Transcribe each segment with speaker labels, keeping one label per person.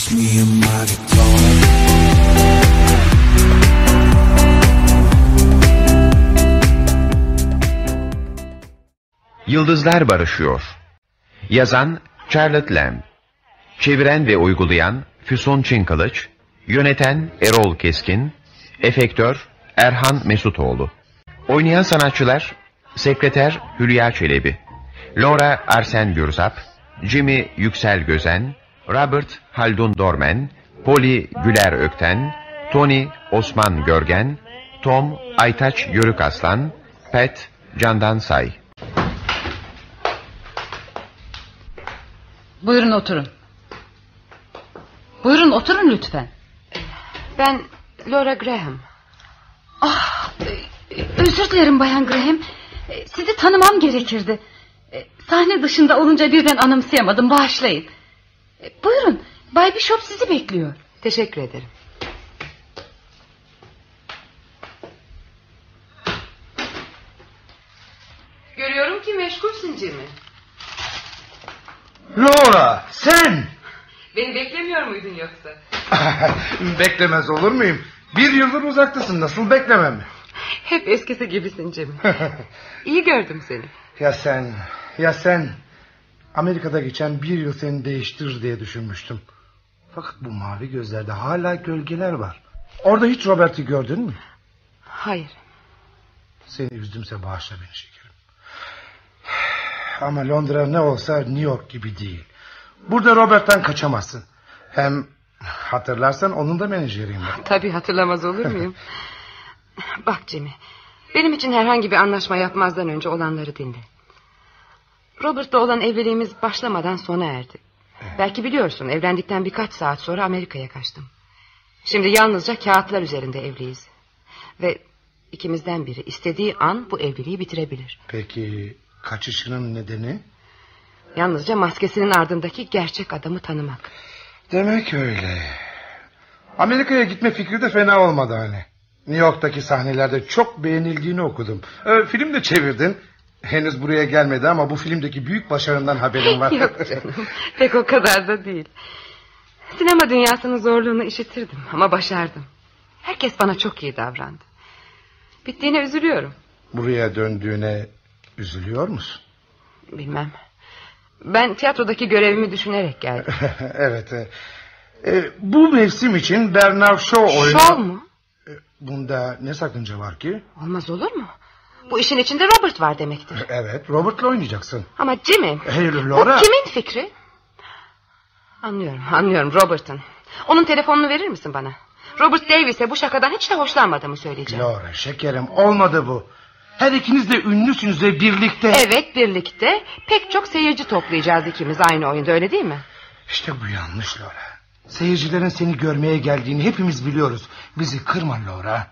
Speaker 1: just me and my.
Speaker 2: Yıldızlar Barışıyor. Yazan Charlotte Lamb. Çeviren ve uygulayan Füsun Çinkılıç. Yöneten Erol Keskin. Efektör Erhan Mesutoğlu. Oynayan sanatçılar Sekreter Hülya Çelebi. Laura Arsen Gürzap. Jimmy Yüksel Gözen Robert Haldun Dormen Polly Güler Ökten Tony Osman Görgen Tom Aytaç Yörük Aslan Pat Candan Say
Speaker 3: Buyurun oturun. Buyurun oturun lütfen.
Speaker 4: Ben Laura Graham.
Speaker 3: Ah, özür dilerim Bayan Graham. Sizi tanımam gerekirdi. Sahne dışında olunca birden anımsayamadım. Bağışlayın. E, Buyurun. Bay Bishop sizi bekliyor.
Speaker 4: Teşekkür ederim. Görüyorum ki meşgulsün Jimmy.
Speaker 5: Laura sen.
Speaker 4: Beni beklemiyor muydun yoksa?
Speaker 5: Beklemez olur muyum? Bir yıldır uzaktasın nasıl beklemem?
Speaker 4: Hep eskisi gibisin Jimmy. İyi gördüm seni.
Speaker 5: ya sen ya sen. Amerika'da geçen bir yıl seni değiştirir diye düşünmüştüm. Fakat bu mavi gözlerde hala gölgeler var. Orada hiç Robert'i gördün mü?
Speaker 4: Hayır.
Speaker 5: Seni üzdümse bağışla beni şekerim. Ama Londra ne olsa New York gibi değil. Burada Robert'ten kaçamazsın. Hem hatırlarsan onun da menajeriyim ben.
Speaker 4: Tabii hatırlamaz olur muyum? Bak Jimmy. Benim için herhangi bir anlaşma yapmazdan önce olanları dinle. Robert'la olan evliliğimiz başlamadan sona erdi. Belki biliyorsun evlendikten birkaç saat sonra Amerika'ya kaçtım. Şimdi yalnızca kağıtlar üzerinde evliyiz. Ve ikimizden biri istediği an bu evliliği bitirebilir.
Speaker 5: Peki kaçışının nedeni?
Speaker 4: Yalnızca maskesinin ardındaki gerçek adamı tanımak.
Speaker 5: Demek öyle. Amerika'ya gitme fikri de fena olmadı hani. New York'taki sahnelerde çok beğenildiğini okudum. Ee, film de çevirdin. Henüz buraya gelmedi ama bu filmdeki büyük başarından haberim var.
Speaker 4: Yok canım pek o kadar da değil. Sinema dünyasının zorluğunu işitirdim ama başardım. Herkes bana çok iyi davrandı. Bittiğine üzülüyorum.
Speaker 5: Buraya döndüğüne üzülüyor musun?
Speaker 4: Bilmem. Ben tiyatrodaki görevimi düşünerek geldim.
Speaker 5: evet. e, e, bu mevsim için Bernard Shaw oyunu...
Speaker 4: Shaw mu?
Speaker 5: E, Bunda ne sakınca var ki?
Speaker 4: Olmaz olur mu? Bu işin içinde Robert var demektir.
Speaker 5: Evet Robert'la oynayacaksın.
Speaker 4: Ama Jimmy...
Speaker 5: Hayır Laura...
Speaker 4: Bu kimin fikri? Anlıyorum, anlıyorum Robert'ın. Onun telefonunu verir misin bana? Robert Davis'e bu şakadan hiç de hoşlanmadığımı söyleyeceğim.
Speaker 5: Laura şekerim olmadı bu. Her ikiniz de ünlüsünüz ve birlikte...
Speaker 4: Evet birlikte pek çok seyirci toplayacağız ikimiz aynı oyunda öyle değil mi?
Speaker 5: İşte bu yanlış Laura. Seyircilerin seni görmeye geldiğini hepimiz biliyoruz. Bizi kırma Laura.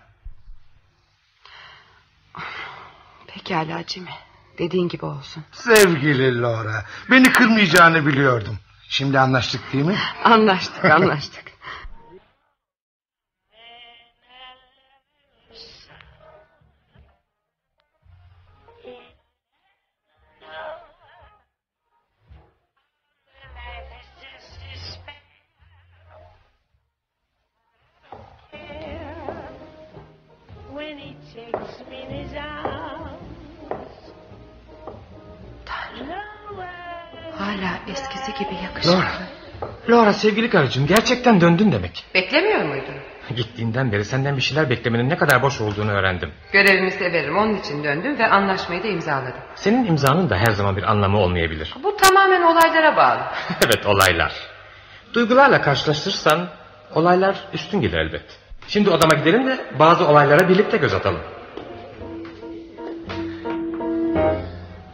Speaker 4: Pekala Jimmy. Dediğin gibi olsun.
Speaker 5: Sevgili Laura. Beni kırmayacağını biliyordum. Şimdi anlaştık değil mi?
Speaker 4: Anlaştık anlaştık. yakışıklı.
Speaker 6: Laura. Laura sevgili karıcığım gerçekten döndün demek.
Speaker 4: Beklemiyor muydun?
Speaker 6: Gittiğinden beri senden bir şeyler beklemenin ne kadar boş olduğunu öğrendim.
Speaker 4: Görevimi severim onun için döndüm ve anlaşmayı da imzaladım.
Speaker 6: Senin imzanın da her zaman bir anlamı olmayabilir.
Speaker 4: Bu tamamen olaylara bağlı.
Speaker 6: evet olaylar. Duygularla karşılaştırırsan olaylar üstün gelir elbet. Şimdi odama gidelim de bazı olaylara birlikte göz atalım.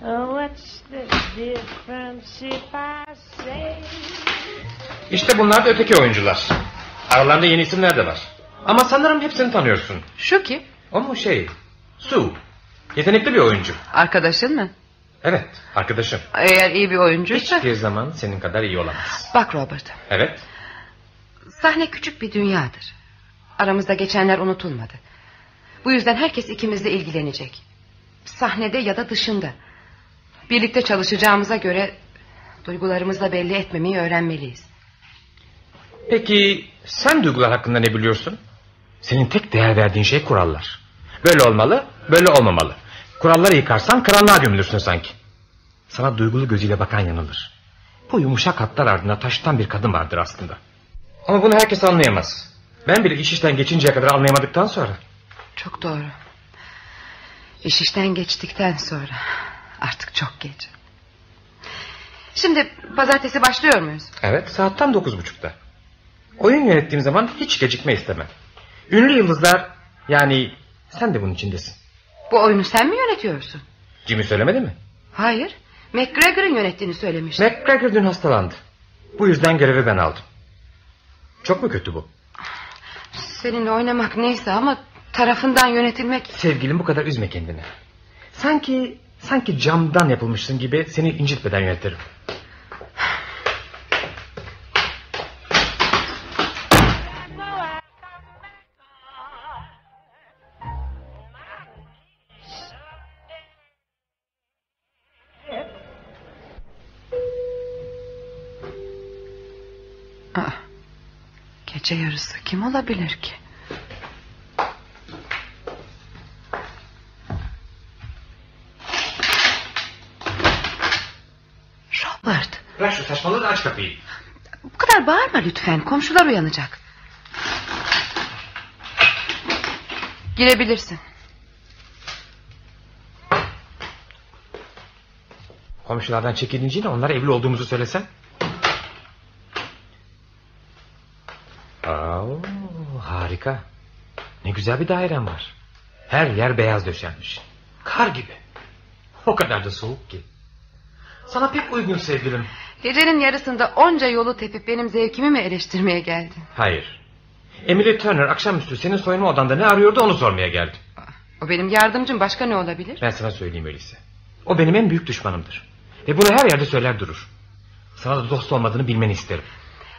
Speaker 7: Oh, what's the difference if I
Speaker 6: İşte bunlar da öteki oyuncular. Aralarında yeni isimler de var. Ama sanırım hepsini tanıyorsun.
Speaker 4: Şu kim?
Speaker 6: O mu şey? Sue. Yetenekli bir oyuncu.
Speaker 4: Arkadaşın mı?
Speaker 6: Evet arkadaşım.
Speaker 4: Eğer iyi bir oyuncuysa...
Speaker 6: Hiçbir zaman senin kadar iyi olamaz.
Speaker 4: Bak Robert.
Speaker 6: Evet.
Speaker 4: Sahne küçük bir dünyadır. Aramızda geçenler unutulmadı. Bu yüzden herkes ikimizle ilgilenecek. Sahnede ya da dışında. Birlikte çalışacağımıza göre... ...duygularımızla belli etmemeyi öğrenmeliyiz.
Speaker 6: Peki sen duygular hakkında ne biliyorsun? Senin tek değer verdiğin şey kurallar. Böyle olmalı, böyle olmamalı. Kuralları yıkarsan karanlığa gömülürsün sanki. Sana duygulu gözüyle bakan yanılır. Bu yumuşak hatlar ardında taştan bir kadın vardır aslında. Ama bunu herkes anlayamaz. Ben bile iş işten geçinceye kadar anlayamadıktan sonra.
Speaker 4: Çok doğru. İş işten geçtikten sonra artık çok geç. Şimdi pazartesi başlıyor muyuz?
Speaker 6: Evet saat tam dokuz buçukta. Oyun yönettiğim zaman hiç gecikme istemem. Ünlü yıldızlar yani sen de bunun içindesin.
Speaker 4: Bu oyunu sen mi yönetiyorsun?
Speaker 6: Jimmy söylemedi mi?
Speaker 4: Hayır. McGregor'ın yönettiğini söylemişti.
Speaker 6: McGregor dün hastalandı. Bu yüzden görevi ben aldım. Çok mu kötü bu?
Speaker 4: Seninle oynamak neyse ama tarafından yönetilmek...
Speaker 6: Sevgilim bu kadar üzme kendini. Sanki sanki camdan yapılmışsın gibi seni incitmeden yönetirim.
Speaker 4: Aa, gece yarısı kim olabilir ki? Robert
Speaker 6: Da aç kapıyı.
Speaker 4: bu kadar bağırma lütfen komşular uyanacak. Girebilirsin.
Speaker 6: Komşulardan çekilince onlara evli olduğumuzu söylesen. Aa, harika. Ne güzel bir dairem var. Her yer beyaz döşenmiş. Kar gibi. O kadar da soğuk ki. Sana pek uygun sevgilim.
Speaker 4: Gecenin yarısında onca yolu tepip benim zevkimi mi eleştirmeye geldin?
Speaker 6: Hayır. Emily Turner akşamüstü senin soyunma odanda ne arıyordu onu sormaya geldi.
Speaker 4: O benim yardımcım başka ne olabilir?
Speaker 6: Ben sana söyleyeyim öyleyse. O benim en büyük düşmanımdır. Ve bunu her yerde söyler durur. Sana da dost olmadığını bilmeni isterim.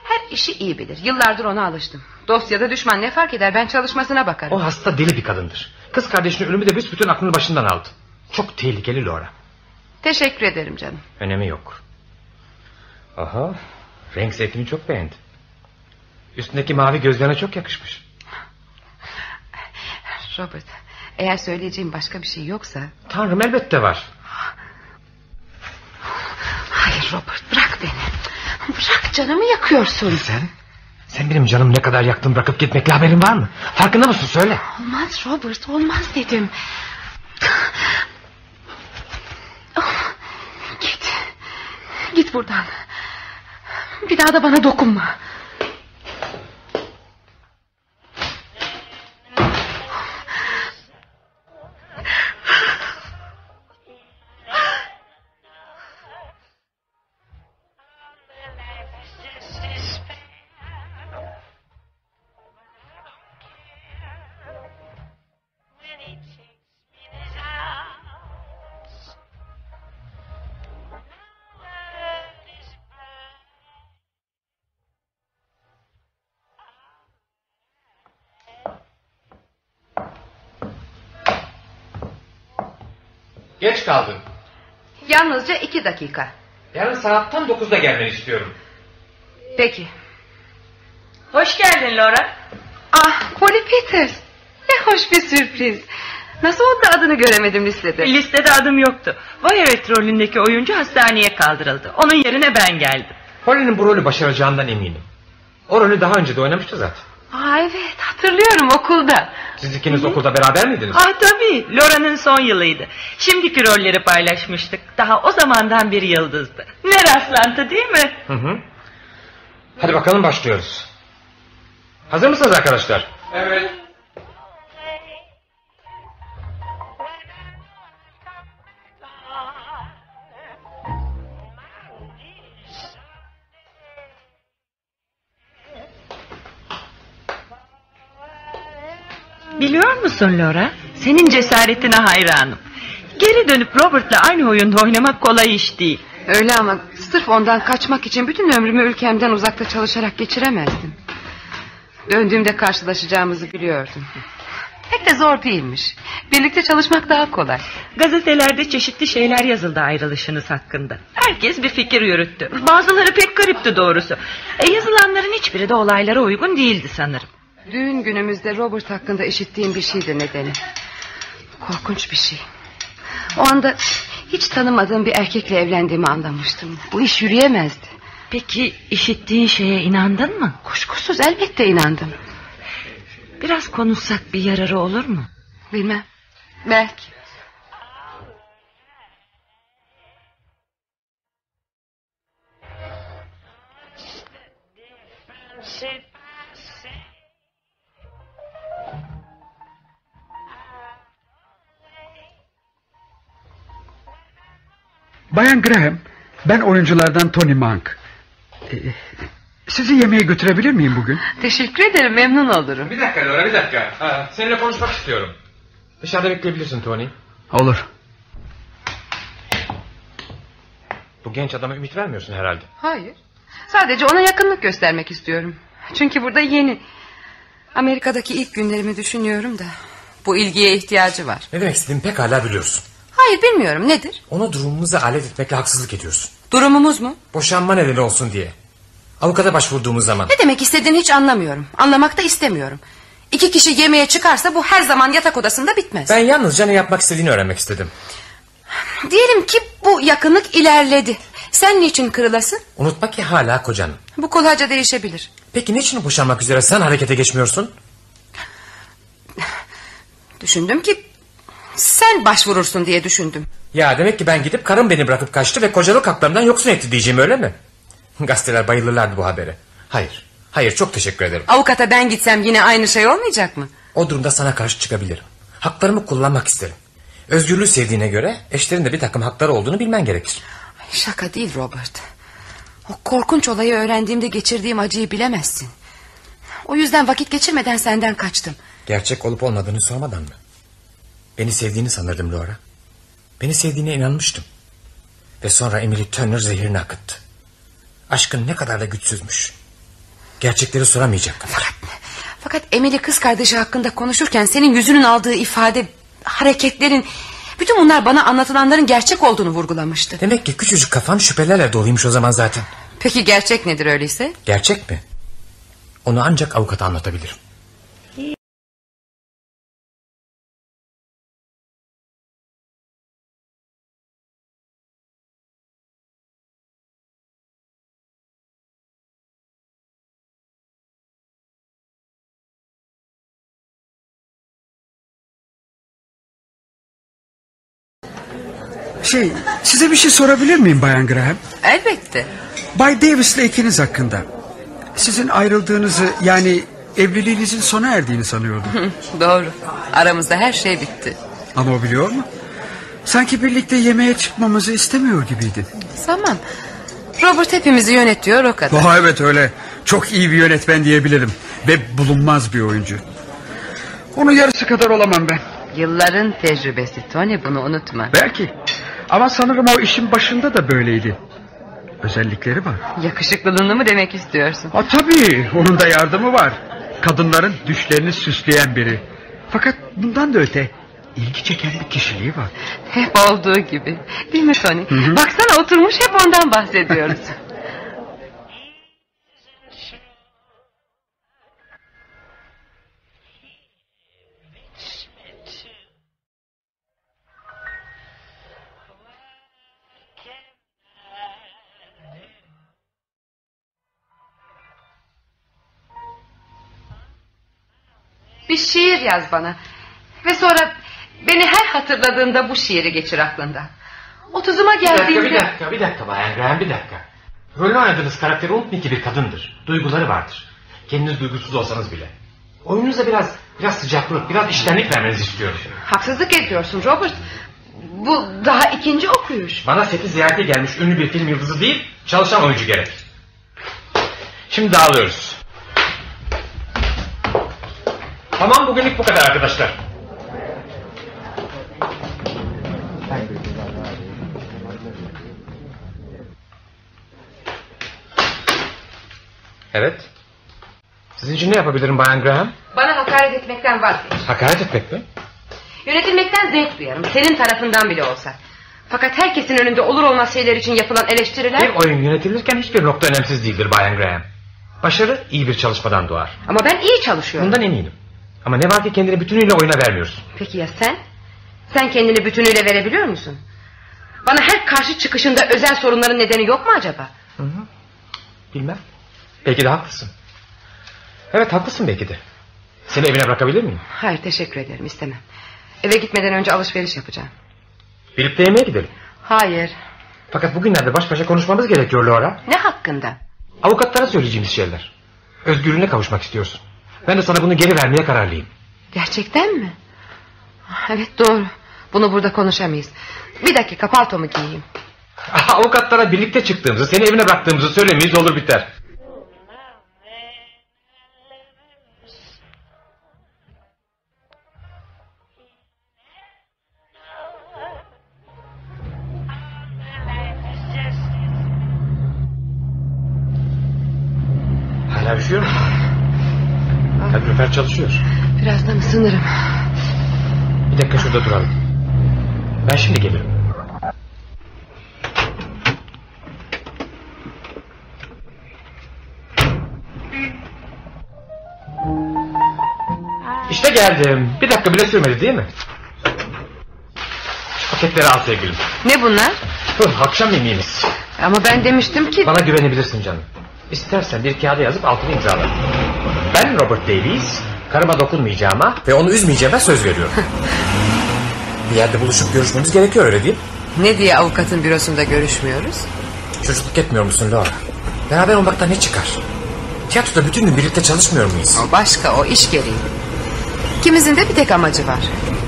Speaker 4: Her işi iyi bilir. Yıllardır ona alıştım. Dost ya da düşman ne fark eder ben çalışmasına bakarım.
Speaker 6: O hasta deli bir kadındır. Kız kardeşinin ölümü de büsbütün aklını başından aldı. Çok tehlikeli Laura.
Speaker 4: Teşekkür ederim canım.
Speaker 6: Önemi yok. Aha, renk zevkini çok beğendim. Üstündeki mavi gözlerine çok yakışmış.
Speaker 4: Robert eğer söyleyeceğim başka bir şey yoksa...
Speaker 6: Tanrım elbette var.
Speaker 4: Hayır Robert bırak beni. Bırak canımı yakıyorsun.
Speaker 6: Sen? Sen benim canımı ne kadar yaktın bırakıp gitmekle haberin var mı? Farkında mısın söyle.
Speaker 4: Olmaz Robert olmaz dedim. Oh, Git. Git buradan. Bir daha da bana dokunma.
Speaker 6: Geç kaldın.
Speaker 4: Yalnızca iki dakika.
Speaker 6: Yarın saat tam dokuzda gelmeni istiyorum.
Speaker 4: Peki.
Speaker 8: Hoş geldin Laura.
Speaker 4: Ah Polly Peters. Ne hoş bir sürpriz. Nasıl oldu da adını göremedim listede.
Speaker 8: Listede adım yoktu. Violet rolündeki oyuncu hastaneye kaldırıldı. Onun yerine ben geldim.
Speaker 6: Holly'nin bu rolü başaracağından eminim. O rolü daha önce de oynamıştı zaten.
Speaker 4: Aa, evet hatırlıyorum okulda.
Speaker 6: Siz ikiniz okulda beraber miydiniz?
Speaker 8: Ah tabii Laura'nın son yılıydı. Şimdiki rolleri paylaşmıştık. Daha o zamandan bir yıldızdı. Ne rastlantı değil mi?
Speaker 6: Hı hı. Hadi bakalım başlıyoruz. Hazır mısınız arkadaşlar? Evet.
Speaker 8: Biliyor musun Laura? Senin cesaretine hayranım. Geri dönüp Robert'la aynı oyunda oynamak kolay iş değil.
Speaker 4: Öyle ama sırf ondan kaçmak için bütün ömrümü ülkemden uzakta çalışarak geçiremezdim. Döndüğümde karşılaşacağımızı biliyordum. Pek de zor değilmiş. Birlikte çalışmak daha kolay.
Speaker 8: Gazetelerde çeşitli şeyler yazıldı ayrılışınız hakkında. Herkes bir fikir yürüttü. Bazıları pek garipti doğrusu. E, yazılanları Bunların hiçbiri de olaylara uygun değildi sanırım.
Speaker 4: Düğün günümüzde Robert hakkında işittiğim bir şeydir nedeni. Korkunç bir şey. O anda hiç tanımadığım bir erkekle evlendiğimi anlamıştım. Bu iş yürüyemezdi.
Speaker 8: Peki işittiğin şeye inandın mı?
Speaker 4: Kuşkusuz elbette inandım.
Speaker 8: Biraz konuşsak bir yararı olur mu?
Speaker 4: Bilmem. Belki.
Speaker 9: Bayan Graham, ben oyunculardan Tony Monk. Ee, sizi yemeğe götürebilir miyim bugün?
Speaker 4: Teşekkür ederim memnun olurum.
Speaker 6: Bir dakika Laura bir dakika. Ha, seninle konuşmak istiyorum. Dışarıda bekleyebilirsin Tony.
Speaker 9: Olur.
Speaker 6: Bu genç adama ümit vermiyorsun herhalde.
Speaker 4: Hayır. Sadece ona yakınlık göstermek istiyorum. Çünkü burada yeni. Amerika'daki ilk günlerimi düşünüyorum da. Bu ilgiye ihtiyacı var.
Speaker 6: Ne demek istediğimi pekala biliyorsun.
Speaker 4: Hayır bilmiyorum nedir?
Speaker 6: Ona durumumuza alet etmekle haksızlık ediyorsun.
Speaker 4: Durumumuz mu?
Speaker 6: Boşanma nedeni olsun diye. Avukata başvurduğumuz zaman.
Speaker 4: Ne demek istediğini hiç anlamıyorum. Anlamak da istemiyorum. İki kişi yemeğe çıkarsa bu her zaman yatak odasında bitmez.
Speaker 6: Ben yalnızca ne yapmak istediğini öğrenmek istedim.
Speaker 4: Diyelim ki bu yakınlık ilerledi. Sen niçin kırılasın?
Speaker 6: Unutma ki hala kocanın.
Speaker 4: Bu kolayca değişebilir.
Speaker 6: Peki niçin boşanmak üzere sen harekete geçmiyorsun?
Speaker 4: Düşündüm ki sen başvurursun diye düşündüm.
Speaker 6: Ya demek ki ben gidip karım beni bırakıp kaçtı ve kocalık haklarımdan yoksun etti diyeceğim öyle mi? Gazeteler bayılırlardı bu habere. Hayır. Hayır çok teşekkür ederim.
Speaker 4: Avukata ben gitsem yine aynı şey olmayacak mı?
Speaker 6: O durumda sana karşı çıkabilirim. Haklarımı kullanmak isterim. Özgürlüğü sevdiğine göre eşlerin de bir takım hakları olduğunu bilmen gerekir.
Speaker 4: Ay, Şaka değil Robert. O korkunç olayı öğrendiğimde geçirdiğim acıyı bilemezsin. O yüzden vakit geçirmeden senden kaçtım.
Speaker 6: Gerçek olup olmadığını sormadan mı? Beni sevdiğini sanırdım Laura. Beni sevdiğine inanmıştım. Ve sonra Emily Turner zehirini akıttı. Aşkın ne kadar da güçsüzmüş. Gerçekleri soramayacak kadar.
Speaker 4: Fakat, fakat Emily kız kardeşi hakkında konuşurken senin yüzünün aldığı ifade, hareketlerin... Bütün bunlar bana anlatılanların gerçek olduğunu vurgulamıştı.
Speaker 6: Demek ki küçücük kafan şüphelerle doluymuş o zaman zaten.
Speaker 4: Peki gerçek nedir öyleyse?
Speaker 6: Gerçek mi? Onu ancak avukata anlatabilirim.
Speaker 9: Şey, size bir şey sorabilir miyim Bayan Graham?
Speaker 4: Elbette.
Speaker 9: Bay Davis'le ikiniz hakkında. Sizin ayrıldığınızı yani evliliğinizin sona erdiğini sanıyordum.
Speaker 4: Doğru. Aramızda her şey bitti.
Speaker 9: Ama o biliyor mu? Sanki birlikte yemeğe çıkmamızı istemiyor gibiydin.
Speaker 4: Tamam. Robert hepimizi yönetiyor o kadar.
Speaker 9: Oh evet öyle. Çok iyi bir yönetmen diyebilirim. Ve bulunmaz bir oyuncu. Onun yarısı kadar olamam ben.
Speaker 4: Yılların tecrübesi Tony bunu unutma.
Speaker 9: Belki. Ama sanırım o işin başında da böyleydi. Özellikleri var.
Speaker 4: Yakışıklılığını mı demek istiyorsun?
Speaker 9: Ha, tabii onun da yardımı var. Kadınların düşlerini süsleyen biri. Fakat bundan da öte ilgi çeken bir kişiliği var.
Speaker 4: Hep olduğu gibi. Değil mi Tony? Baksana oturmuş hep ondan bahsediyoruz. Bir şiir yaz bana. Ve sonra beni her hatırladığında bu şiiri geçir aklından. Otuzuma geldiğinde...
Speaker 6: dakika, bir dakika Bayan Graham, bir dakika. Rolünü oynadığınız karakteri unutmayın ki bir kadındır. Duyguları vardır. Kendiniz duygusuz olsanız bile. Oyununuza biraz biraz sıcaklık, biraz iştenlik vermenizi istiyorum.
Speaker 4: Haksızlık ediyorsun Robert. Bu daha ikinci okuyuş.
Speaker 6: Bana seti ziyarete gelmiş ünlü bir film yıldızı değil, çalışan oyuncu gerek. Şimdi dağılıyoruz. Tamam bugünlük bu kadar arkadaşlar. Evet. Sizin için ne yapabilirim Bayan Graham?
Speaker 4: Bana hakaret etmekten vazgeç.
Speaker 6: Hakaret etmek mi?
Speaker 4: Yönetilmekten zevk duyarım. Senin tarafından bile olsa. Fakat herkesin önünde olur olmaz şeyler için yapılan eleştiriler...
Speaker 6: Bir oyun yönetilirken hiçbir nokta önemsiz değildir Bayan Graham. Başarı iyi bir çalışmadan doğar.
Speaker 4: Ama ben iyi çalışıyorum.
Speaker 6: Bundan eminim. Ama ne var ki kendini bütünüyle oyuna vermiyorsun.
Speaker 4: Peki ya sen? Sen kendini bütünüyle verebiliyor musun? Bana her karşı çıkışında özel sorunların nedeni yok mu acaba?
Speaker 6: Bilmem. Belki de haklısın. Evet haklısın belki de. Seni evine bırakabilir miyim?
Speaker 4: Hayır teşekkür ederim istemem. Eve gitmeden önce alışveriş yapacağım.
Speaker 6: Birlikte yemeğe gidelim.
Speaker 4: Hayır.
Speaker 6: Fakat bugünlerde baş başa konuşmamız gerekiyor Laura.
Speaker 4: Ne hakkında?
Speaker 6: Avukatlara söyleyeceğimiz şeyler. Özgürlüğüne kavuşmak istiyorsun. Ben de sana bunu geri vermeye kararlıyım.
Speaker 4: Gerçekten mi? Evet doğru. Bunu burada konuşamayız. Bir dakika paltomu giyeyim.
Speaker 6: Avukatlara birlikte çıktığımızı, seni evine bıraktığımızı söylemeyiz olur biter. Hala üşüyor musun? Kalorifer çalışıyor.
Speaker 4: Birazdan ısınırım.
Speaker 6: Bir dakika şurada duralım. Ben şimdi gelirim. İşte geldim. Bir dakika bile sürmedi değil mi? Şu paketleri al sevgilim.
Speaker 4: Ne bunlar?
Speaker 6: Huh, akşam yemeğimiz.
Speaker 4: Ama ben demiştim ki...
Speaker 6: Bana güvenebilirsin canım. İstersen bir kağıda yazıp altını imzala. Ben Robert Davies, karıma dokunmayacağıma ve onu üzmeyeceğime söz veriyorum. bir yerde buluşup görüşmemiz gerekiyor öyle değil mi?
Speaker 4: Ne diye avukatın bürosunda görüşmüyoruz?
Speaker 6: Çocukluk etmiyor musun Laura? Beraber olmaktan ne çıkar? Tiyatroda bütün gün birlikte çalışmıyor muyuz?
Speaker 4: O başka o iş gereği. İkimizin de bir tek amacı var.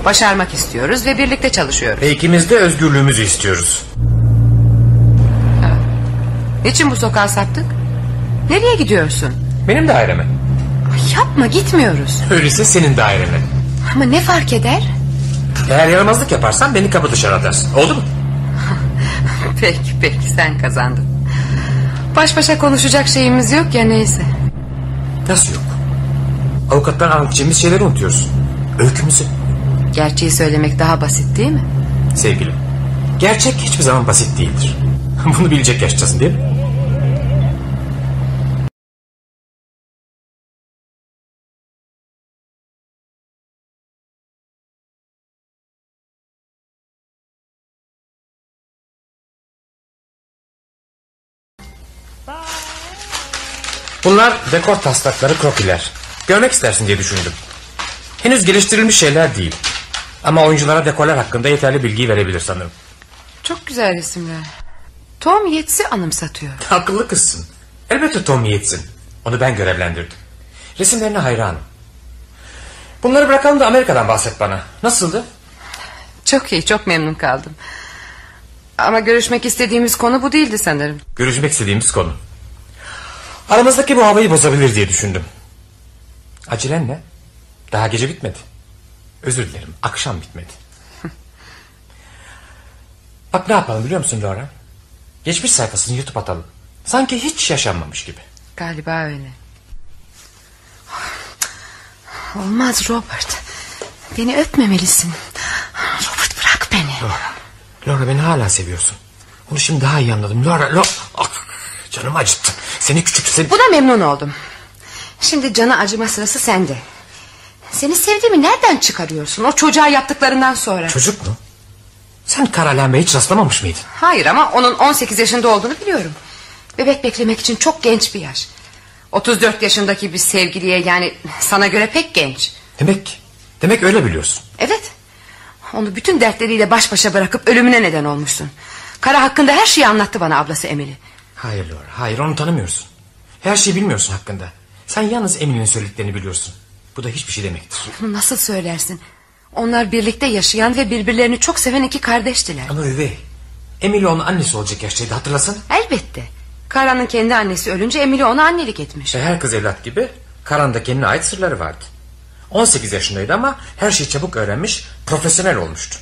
Speaker 4: Başarmak istiyoruz ve birlikte çalışıyoruz.
Speaker 6: Ve ikimiz de özgürlüğümüzü istiyoruz.
Speaker 4: Niçin bu sokağa saptık? Nereye gidiyorsun?
Speaker 6: Benim daireme.
Speaker 4: Yapma gitmiyoruz.
Speaker 6: Öyleyse senin dairene.
Speaker 4: Ama ne fark eder?
Speaker 6: Eğer yaramazlık yaparsan beni kapı dışarı atarsın. Oldu mu?
Speaker 4: Peki peki sen kazandın. Baş başa konuşacak şeyimiz yok ya neyse.
Speaker 6: Nasıl yok? Avukattan anlatacağımız şeyleri unutuyoruz. Öykümüzü.
Speaker 4: Gerçeği söylemek daha basit değil mi?
Speaker 6: Sevgilim. Gerçek hiçbir zaman basit değildir. Bunu bilecek yaştasın değil mi? Bunlar dekor taslakları krokiler. Görmek istersin diye düşündüm. Henüz geliştirilmiş şeyler değil. Ama oyunculara dekorlar hakkında yeterli bilgiyi verebilir sanırım.
Speaker 4: Çok güzel resimler. Tom Yetsi anımsatıyor.
Speaker 6: Akıllı kızsın. Elbette Tom Yate'sin. Onu ben görevlendirdim. Resimlerine hayranım. Bunları bırakalım da Amerika'dan bahset bana. Nasıldı?
Speaker 4: Çok iyi çok memnun kaldım. Ama görüşmek istediğimiz konu bu değildi sanırım.
Speaker 6: Görüşmek istediğimiz konu. Aramızdaki bu havayı bozabilir diye düşündüm. Acelen ne? Daha gece bitmedi. Özür dilerim akşam bitmedi. Bak ne yapalım biliyor musun Laura? Geçmiş sayfasını yırtıp atalım. Sanki hiç yaşanmamış gibi.
Speaker 4: Galiba öyle. Olmaz Robert. Beni öpmemelisin. Robert bırak beni.
Speaker 6: Laura, Laura beni hala seviyorsun. Onu şimdi daha iyi anladım. Laura, Laura. Ah, canım acıttı. Seni küçük seni...
Speaker 4: Buna memnun oldum. Şimdi cana acıma sırası sende. Seni sevdiğimi nereden çıkarıyorsun? O çocuğa yaptıklarından sonra.
Speaker 6: Çocuk mu? Sen Karalen'e hiç rastlamamış mıydın?
Speaker 4: Hayır ama onun 18 yaşında olduğunu biliyorum. Bebek beklemek için çok genç bir yaş. 34 yaşındaki bir sevgiliye yani sana göre pek genç.
Speaker 6: Demek, demek öyle biliyorsun.
Speaker 4: Evet. Onu bütün dertleriyle baş başa bırakıp ölümüne neden olmuşsun. Kara hakkında her şeyi anlattı bana ablası Emily.
Speaker 6: Hayır Laura, hayır onu tanımıyorsun. Her şeyi bilmiyorsun hakkında. Sen yalnız Emily'nin söylediklerini biliyorsun. Bu da hiçbir şey demektir.
Speaker 4: Nasıl söylersin? Onlar birlikte yaşayan ve birbirlerini çok seven iki kardeştiler.
Speaker 6: Ama üvey. Emily onun annesi olacak yaştaydı hatırlasana.
Speaker 4: Elbette. Kara'nın kendi annesi ölünce Emily ona annelik etmiş.
Speaker 6: E, her kız evlat gibi Karan da kendine ait sırları vardı. 18 yaşındaydı ama her şeyi çabuk öğrenmiş, profesyonel olmuştu.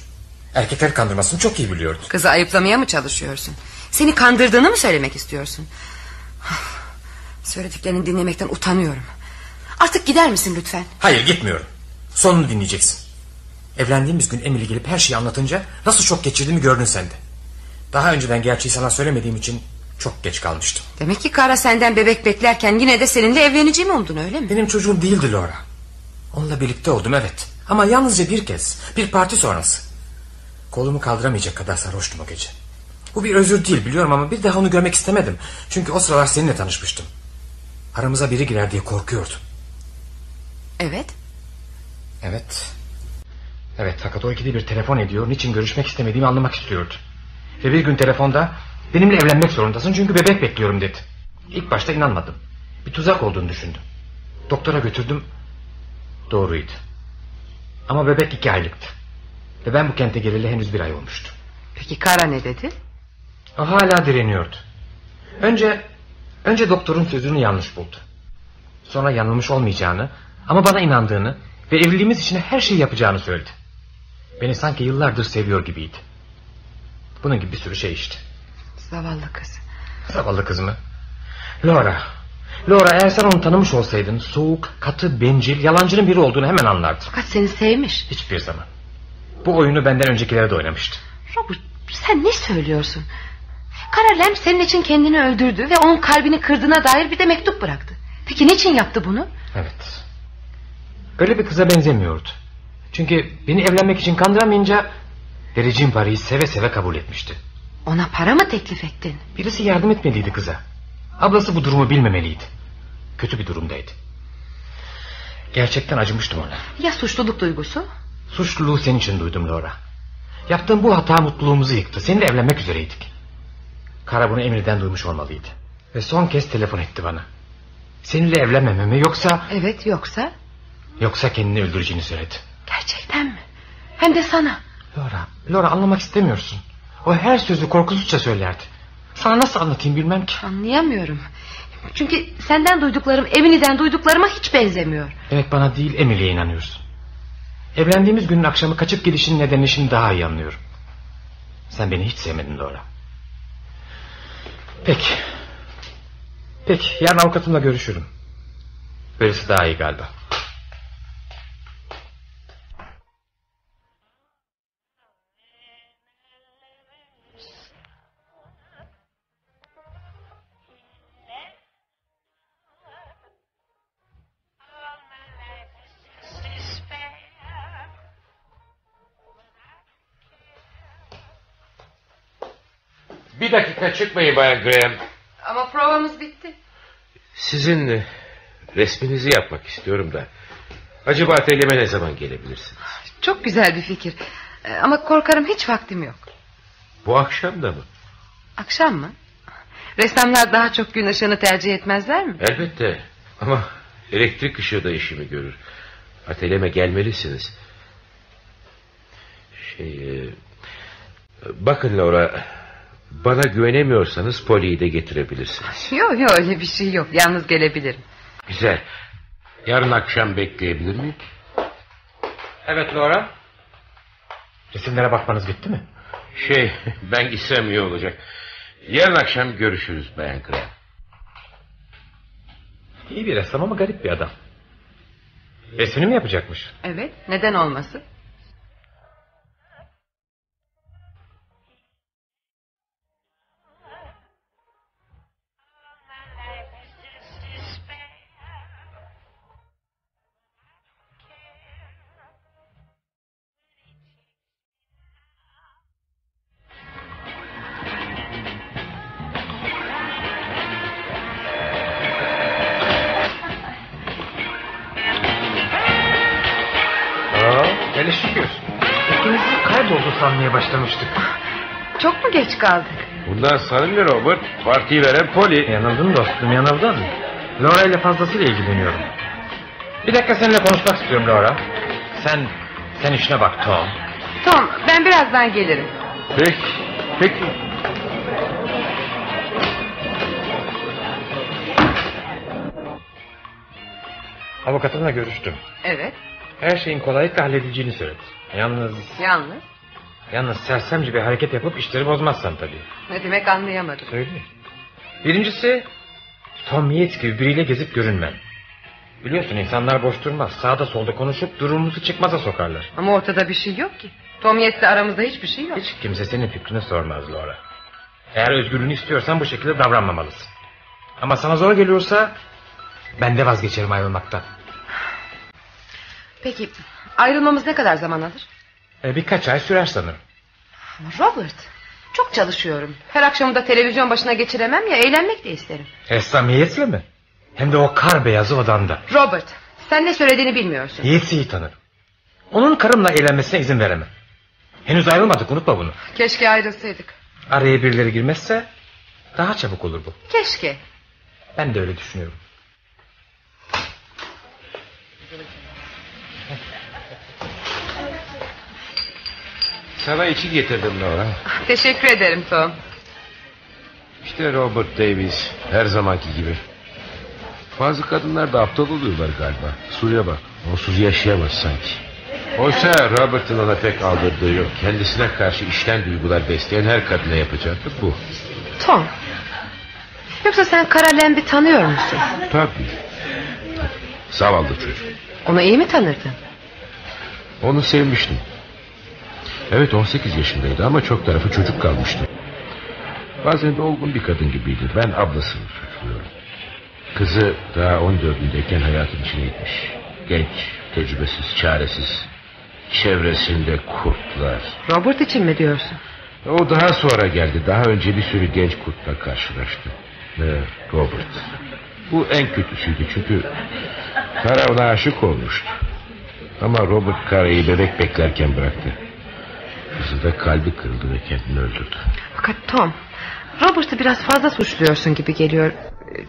Speaker 6: Erkekler kandırmasını çok iyi biliyordu.
Speaker 4: Kızı ayıplamaya mı çalışıyorsun? Seni kandırdığını mı söylemek istiyorsun? Söylediklerini dinlemekten utanıyorum. Artık gider misin lütfen?
Speaker 6: Hayır gitmiyorum. Sonunu dinleyeceksin. Evlendiğimiz gün Emily gelip her şeyi anlatınca nasıl şok geçirdiğimi gördün sen de. Daha önceden gerçeği sana söylemediğim için Çok geç kalmıştım.
Speaker 4: Demek ki Kara senden bebek beklerken yine de seninle evleneceğimi umdun öyle mi?
Speaker 6: Benim çocuğum değildi Laura. Onunla birlikte oldum evet. Ama yalnızca bir kez. Bir parti sonrası. Kolumu kaldıramayacak kadar sarhoştum o gece. Bu bir özür değil biliyorum ama bir daha onu görmek istemedim. Çünkü o sıralar seninle tanışmıştım. Aramıza biri girer diye korkuyordum.
Speaker 4: Evet.
Speaker 6: Evet. Evet fakat o ikide bir telefon ediyor. Niçin görüşmek istemediğimi anlamak istiyordu. Ve bir gün telefonda benimle evlenmek zorundasın çünkü bebek bekliyorum dedi. İlk başta inanmadım. Bir tuzak olduğunu düşündüm. Doktora götürdüm. Doğruydu. Ama bebek iki aylıktı. Ve ben bu kente geleli henüz bir ay olmuştu.
Speaker 4: Peki Kara ne dedi?
Speaker 6: Hala direniyordu. Önce önce doktorun sözünü yanlış buldu. Sonra yanılmış olmayacağını ama bana inandığını ve evliliğimiz için her şeyi yapacağını söyledi. Beni sanki yıllardır seviyor gibiydi. Bunun gibi bir sürü şey işte.
Speaker 4: Zavallı kız.
Speaker 6: Zavallı kız mı? Laura. Laura eğer sen onu tanımış olsaydın soğuk, katı, bencil, yalancının biri olduğunu hemen anlardın.
Speaker 4: Fakat seni sevmiş.
Speaker 6: Hiçbir zaman. Bu oyunu benden öncekilere de oynamıştı.
Speaker 4: Robert sen ne söylüyorsun? Kara Lem senin için kendini öldürdü ve onun kalbini kırdığına dair bir de mektup bıraktı. Peki niçin yaptı bunu?
Speaker 6: Evet. Öyle bir kıza benzemiyordu. Çünkü beni evlenmek için kandıramayınca vereceğim parayı seve seve kabul etmişti.
Speaker 4: Ona para mı teklif ettin?
Speaker 6: Birisi yardım etmeliydi kıza. Ablası bu durumu bilmemeliydi. Kötü bir durumdaydı. Gerçekten acımıştım ona.
Speaker 4: Ya suçluluk duygusu?
Speaker 6: Suçluluğu senin için duydum Laura. Yaptığım bu hata mutluluğumuzu yıktı. Seninle evlenmek üzereydik. Kara bunu Emir'den duymuş olmalıydı. Ve son kez telefon etti bana. Seninle evlenmememi yoksa...
Speaker 4: Evet yoksa?
Speaker 6: Yoksa kendini öldüreceğini söyledi.
Speaker 4: Gerçekten mi? Hem de sana.
Speaker 6: Laura, Laura anlamak istemiyorsun. O her sözü korkusuzca söylerdi. Sana nasıl anlatayım bilmem ki.
Speaker 4: Anlayamıyorum. Çünkü senden duyduklarım Emily'den duyduklarıma hiç benzemiyor.
Speaker 6: Demek bana değil Emily'e inanıyorsun. Evlendiğimiz günün akşamı kaçıp gidişinin nedenini şimdi daha iyi anlıyorum. Sen beni hiç sevmedin Laura. Peki. Peki yarın avukatımla görüşürüm. Böylesi daha iyi galiba.
Speaker 10: Çıkmayın Bayan Graham.
Speaker 4: Ama provamız bitti.
Speaker 10: Sizin resminizi yapmak istiyorum da. Acaba atölyeme ne zaman gelebilirsiniz?
Speaker 4: Çok güzel bir fikir. Ee, Ama korkarım hiç vaktim yok.
Speaker 10: Bu akşam da mı?
Speaker 4: Akşam mı? Ressamlar daha çok gün ışığını tercih etmezler mi?
Speaker 10: Elbette. Ama elektrik ışığı da işimi görür. Atölyeme gelmelisiniz. Şey... e, Bakın Laura... Bana güvenemiyorsanız Polly'yi de getirebilirsiniz.
Speaker 4: Yok yok öyle bir şey yok. Yalnız gelebilirim.
Speaker 10: Güzel. Yarın akşam bekleyebilir miyim?
Speaker 6: Evet Laura. Resimlere bakmanız bitti mi?
Speaker 10: Şey ben gitsem iyi olacak. Yarın akşam görüşürüz Bayan Graham.
Speaker 6: İyi bir ressam ama garip bir adam. Resmini mi yapacakmış?
Speaker 4: Evet. Neden olmasın?
Speaker 6: Sanmaya başlamıştık.
Speaker 4: Çok mu geç kaldık?
Speaker 10: Bundan ne Robert? Partiyi veren Polly.
Speaker 6: Yanıldın dostum yanıldın. Laura ile fazlasıyla ilgileniyorum. Bir dakika seninle konuşmak istiyorum Laura. Sen, sen işine bak Tom.
Speaker 4: Tom ben birazdan gelirim.
Speaker 10: Peki. Peki.
Speaker 6: Avukatımla görüştüm.
Speaker 4: Evet.
Speaker 6: Her şeyin kolaylıkla halledileceğini söyledi. Yalnız,
Speaker 4: Yalnız.
Speaker 6: Yalnız sersemce bir hareket yapıp işleri bozmazsan tabii.
Speaker 4: Ne demek anlayamadım.
Speaker 6: Söyle. Birincisi Tom Yates gibi biriyle gezip görünmem. Biliyorsun insanlar boş durmaz. Sağda solda konuşup durumumuzu çıkmaza sokarlar.
Speaker 4: Ama ortada bir şey yok ki. Tom Yet'le aramızda hiçbir şey yok.
Speaker 6: Hiç kimse senin fikrini sormaz Laura. Eğer özgürlüğünü istiyorsan bu şekilde davranmamalısın. Ama sana zor geliyorsa ben de vazgeçerim ayrılmaktan.
Speaker 4: Peki ayrılmamız ne kadar zaman alır?
Speaker 6: E, birkaç ay sürer sanırım.
Speaker 4: Robert çok çalışıyorum. Her akşamı da televizyon başına geçiremem ya eğlenmek de isterim.
Speaker 6: E, samimiyetle mi? Hem de o kar beyazı odanda.
Speaker 4: Robert sen ne söylediğini bilmiyorsun.
Speaker 6: Yetsi iyi tanırım. Onun karımla eğlenmesine izin veremem. Henüz ayrılmadık unutma bunu.
Speaker 4: Keşke ayrılsaydık.
Speaker 6: Araya birileri girmezse daha çabuk olur bu.
Speaker 4: Keşke.
Speaker 6: Ben de öyle düşünüyorum.
Speaker 10: Sana içi getirdim Laura.
Speaker 4: Teşekkür ederim Tom.
Speaker 10: İşte Robert Davis her zamanki gibi. Bazı kadınlar da aptal oluyorlar galiba. Suya bak. Onsuz yaşayamaz sanki. Oysa Robert'ın ona pek aldırdığı yok. Kendisine karşı işten duygular besleyen her kadına yapacağı da bu.
Speaker 4: Tom. Yoksa sen Kara Lamb'i tanıyor musun?
Speaker 10: Tabii. Zavallı çocuk.
Speaker 4: Onu iyi mi tanırdın?
Speaker 10: Onu sevmiştim. Evet 18 yaşındaydı ama çok tarafı çocuk kalmıştı. Bazen de olgun bir kadın gibiydi. Ben ablasını suçluyorum. Kızı daha 14'ündeyken hayatın içine gitmiş. Genç, tecrübesiz, çaresiz. Çevresinde kurtlar.
Speaker 4: Robert için mi diyorsun?
Speaker 10: O daha sonra geldi. Daha önce bir sürü genç kurtla karşılaştı. Ve Robert. Bu en kötüsüydü çünkü Kara ona aşık olmuştu. Ama Robert Kara'yı bebek beklerken bıraktı. Kızı da kalbi kırıldı ve kendini öldürdü.
Speaker 4: Fakat Tom Robert'ı biraz fazla suçluyorsun gibi geliyor.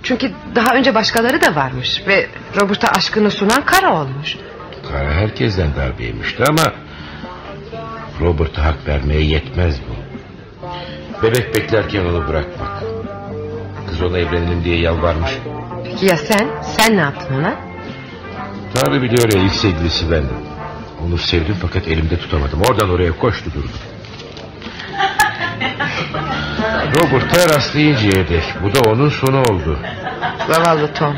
Speaker 4: Çünkü daha önce başkaları da varmış. Ve Robert'a aşkını sunan Kara olmuş.
Speaker 10: Kara herkesten darbe yemişti ama... Robert'a hak vermeye yetmez bu. Bebek beklerken onu bırakmak. Kız ona evlenelim diye yalvarmış.
Speaker 4: Peki ya sen? Sen ne yaptın ona?
Speaker 10: Tanrı biliyor ya ilk sevgilisi bendim. Onu sevdim fakat elimde tutamadım. Oradan oraya koştu durdu. Robert'a rastlayıncaya dek. Bu da onun sonu oldu.
Speaker 4: Zavallı Tom.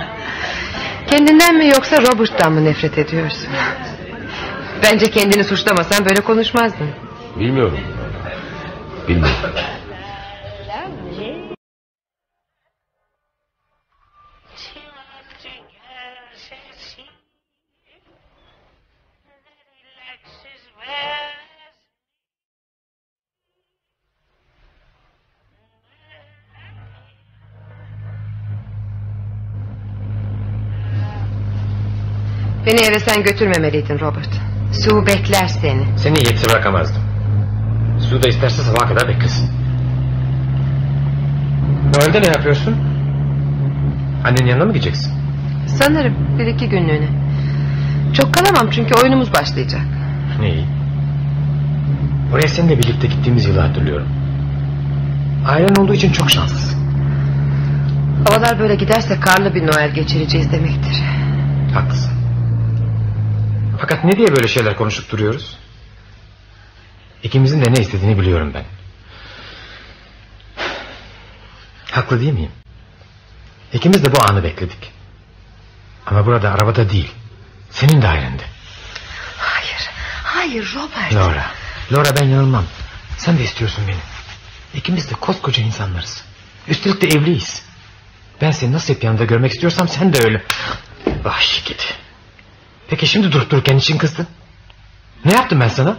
Speaker 4: Kendinden mi yoksa Robert'tan mı nefret ediyorsun? Bence kendini suçlamasan böyle konuşmazdın.
Speaker 10: Bilmiyorum. Bilmiyorum.
Speaker 4: Beni eve sen götürmemeliydin Robert. Sue bekler seni.
Speaker 6: Seni yetsi bırakamazdım. Su da isterse sabaha kadar beklesin. Noel'de ne yapıyorsun? Annenin yanına mı gideceksin?
Speaker 4: Sanırım bir iki günlüğüne. Çok kalamam çünkü oyunumuz başlayacak.
Speaker 6: Ne iyi. Oraya seninle birlikte gittiğimiz yılı hatırlıyorum. Ailen olduğu için çok şanslısın.
Speaker 4: Havalar böyle giderse karlı bir Noel geçireceğiz demektir.
Speaker 6: Haklısın. Fakat ne diye böyle şeyler konuşup duruyoruz? İkimizin de ne istediğini biliyorum ben. Haklı değil miyim? İkimiz de bu anı bekledik. Ama burada arabada değil. Senin dairende.
Speaker 4: Hayır, hayır Robert.
Speaker 6: Laura. Laura ben yanılmam. Sen de istiyorsun beni. İkimiz de koskoca insanlarız. Üstelik de evliyiz. Ben seni nasıl hep yanında görmek istiyorsam sen de öyle. Vahşi kedi. Peki şimdi durup dururken için kızdın? Ne yaptım ben sana?